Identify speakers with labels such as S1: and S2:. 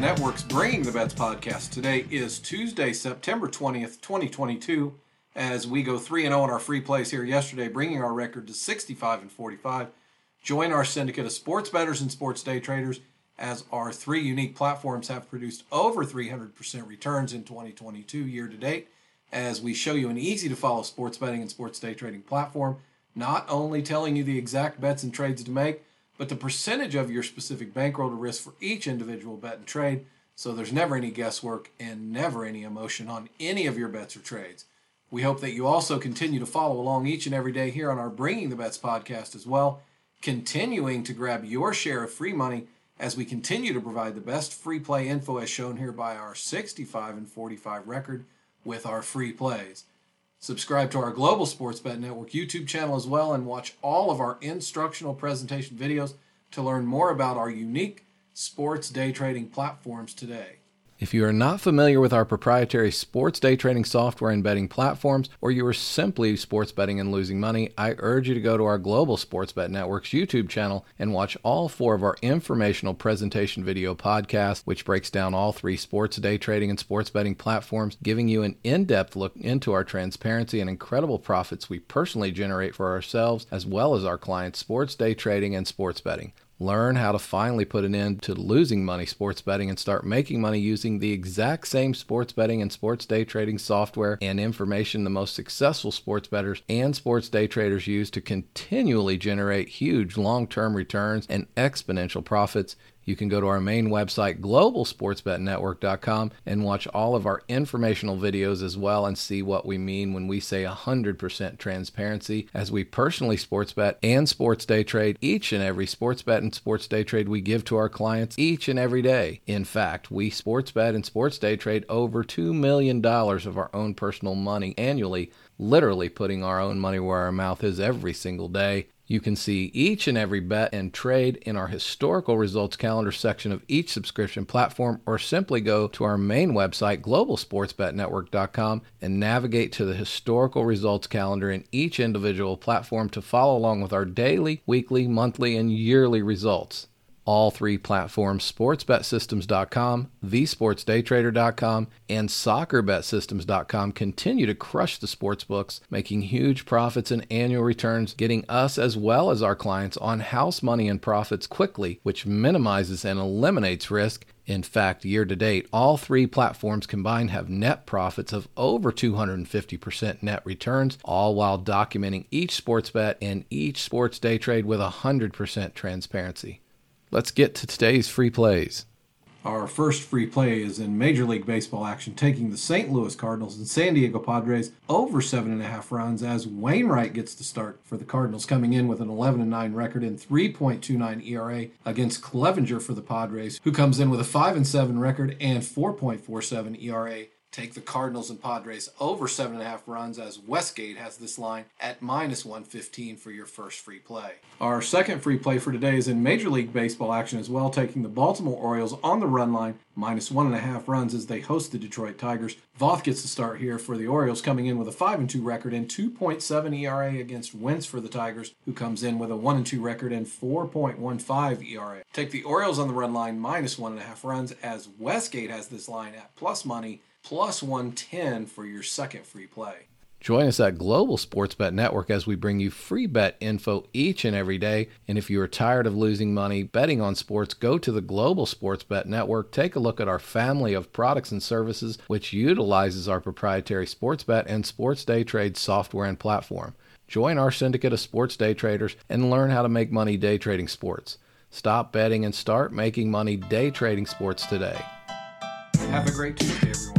S1: Network's Bringing the Bets podcast. Today is Tuesday, September 20th, 2022, as we go 3 and 0 on our free plays here yesterday, bringing our record to 65 and 45. Join our syndicate of sports bettors and sports day traders as our three unique platforms have produced over 300% returns in 2022 year to date as we show you an easy to follow sports betting and sports day trading platform, not only telling you the exact bets and trades to make, but the percentage of your specific bankroll to risk for each individual bet and trade. So there's never any guesswork and never any emotion on any of your bets or trades. We hope that you also continue to follow along each and every day here on our Bringing the Bets podcast as well, continuing to grab your share of free money as we continue to provide the best free play info as shown here by our 65 and 45 record with our free plays. Subscribe to our Global Sports Bet Network YouTube channel as well and watch all of our instructional presentation videos to learn more about our unique sports day trading platforms today.
S2: If you are not familiar with our proprietary sports day trading software and betting platforms, or you are simply sports betting and losing money, I urge you to go to our Global Sports Bet Network's YouTube channel and watch all four of our informational presentation video podcasts, which breaks down all three sports day trading and sports betting platforms, giving you an in depth look into our transparency and incredible profits we personally generate for ourselves as well as our clients' sports day trading and sports betting. Learn how to finally put an end to losing money sports betting and start making money using the exact same sports betting and sports day trading software and information the most successful sports bettors and sports day traders use to continually generate huge long term returns and exponential profits. You can go to our main website, globalsportsbetnetwork.com, and watch all of our informational videos as well and see what we mean when we say 100% transparency as we personally sports bet and sports day trade each and every sports bet and sports day trade we give to our clients each and every day. In fact, we sports bet and sports day trade over $2 million of our own personal money annually, literally putting our own money where our mouth is every single day. You can see each and every bet and trade in our historical results calendar section of each subscription platform, or simply go to our main website, globalsportsbetnetwork.com, and navigate to the historical results calendar in each individual platform to follow along with our daily, weekly, monthly, and yearly results all three platforms sportsbetsystems.com, thesportsdaytrader.com, and soccerbetsystems.com continue to crush the sports books, making huge profits and annual returns, getting us as well as our clients on house money and profits quickly, which minimizes and eliminates risk. In fact, year to date, all three platforms combined have net profits of over 250% net returns, all while documenting each sports bet and each sports day trade with 100% transparency. Let's get to today's free plays.
S1: Our first free play is in Major League Baseball action, taking the St. Louis Cardinals and San Diego Padres over seven and a half runs as Wainwright gets the start for the Cardinals, coming in with an 11 and 9 record and 3.29 ERA against Clevinger for the Padres, who comes in with a 5 and 7 record and 4.47 ERA take the Cardinals and Padres over seven and a half runs as Westgate has this line at minus 115 for your first free play. Our second free play for today is in Major League Baseball action as well, taking the Baltimore Orioles on the run line minus one and a half runs as they host the Detroit Tigers. Voth gets the start here for the Orioles, coming in with a 5 and 2 record and 2.7 ERA against Wentz for the Tigers, who comes in with a 1 and 2 record and 4.15 ERA. Take the Orioles on the run line minus one and a half runs as Westgate has this line at plus money plus 110 for your second free play.
S2: Join us at Global Sports Bet Network as we bring you free bet info each and every day. And if you are tired of losing money betting on sports, go to the Global Sports Bet Network. Take a look at our family of products and services, which utilizes our proprietary sports bet and sports day trade software and platform. Join our syndicate of sports day traders and learn how to make money day trading sports. Stop betting and start making money day trading sports today.
S1: Have a great Tuesday, everyone.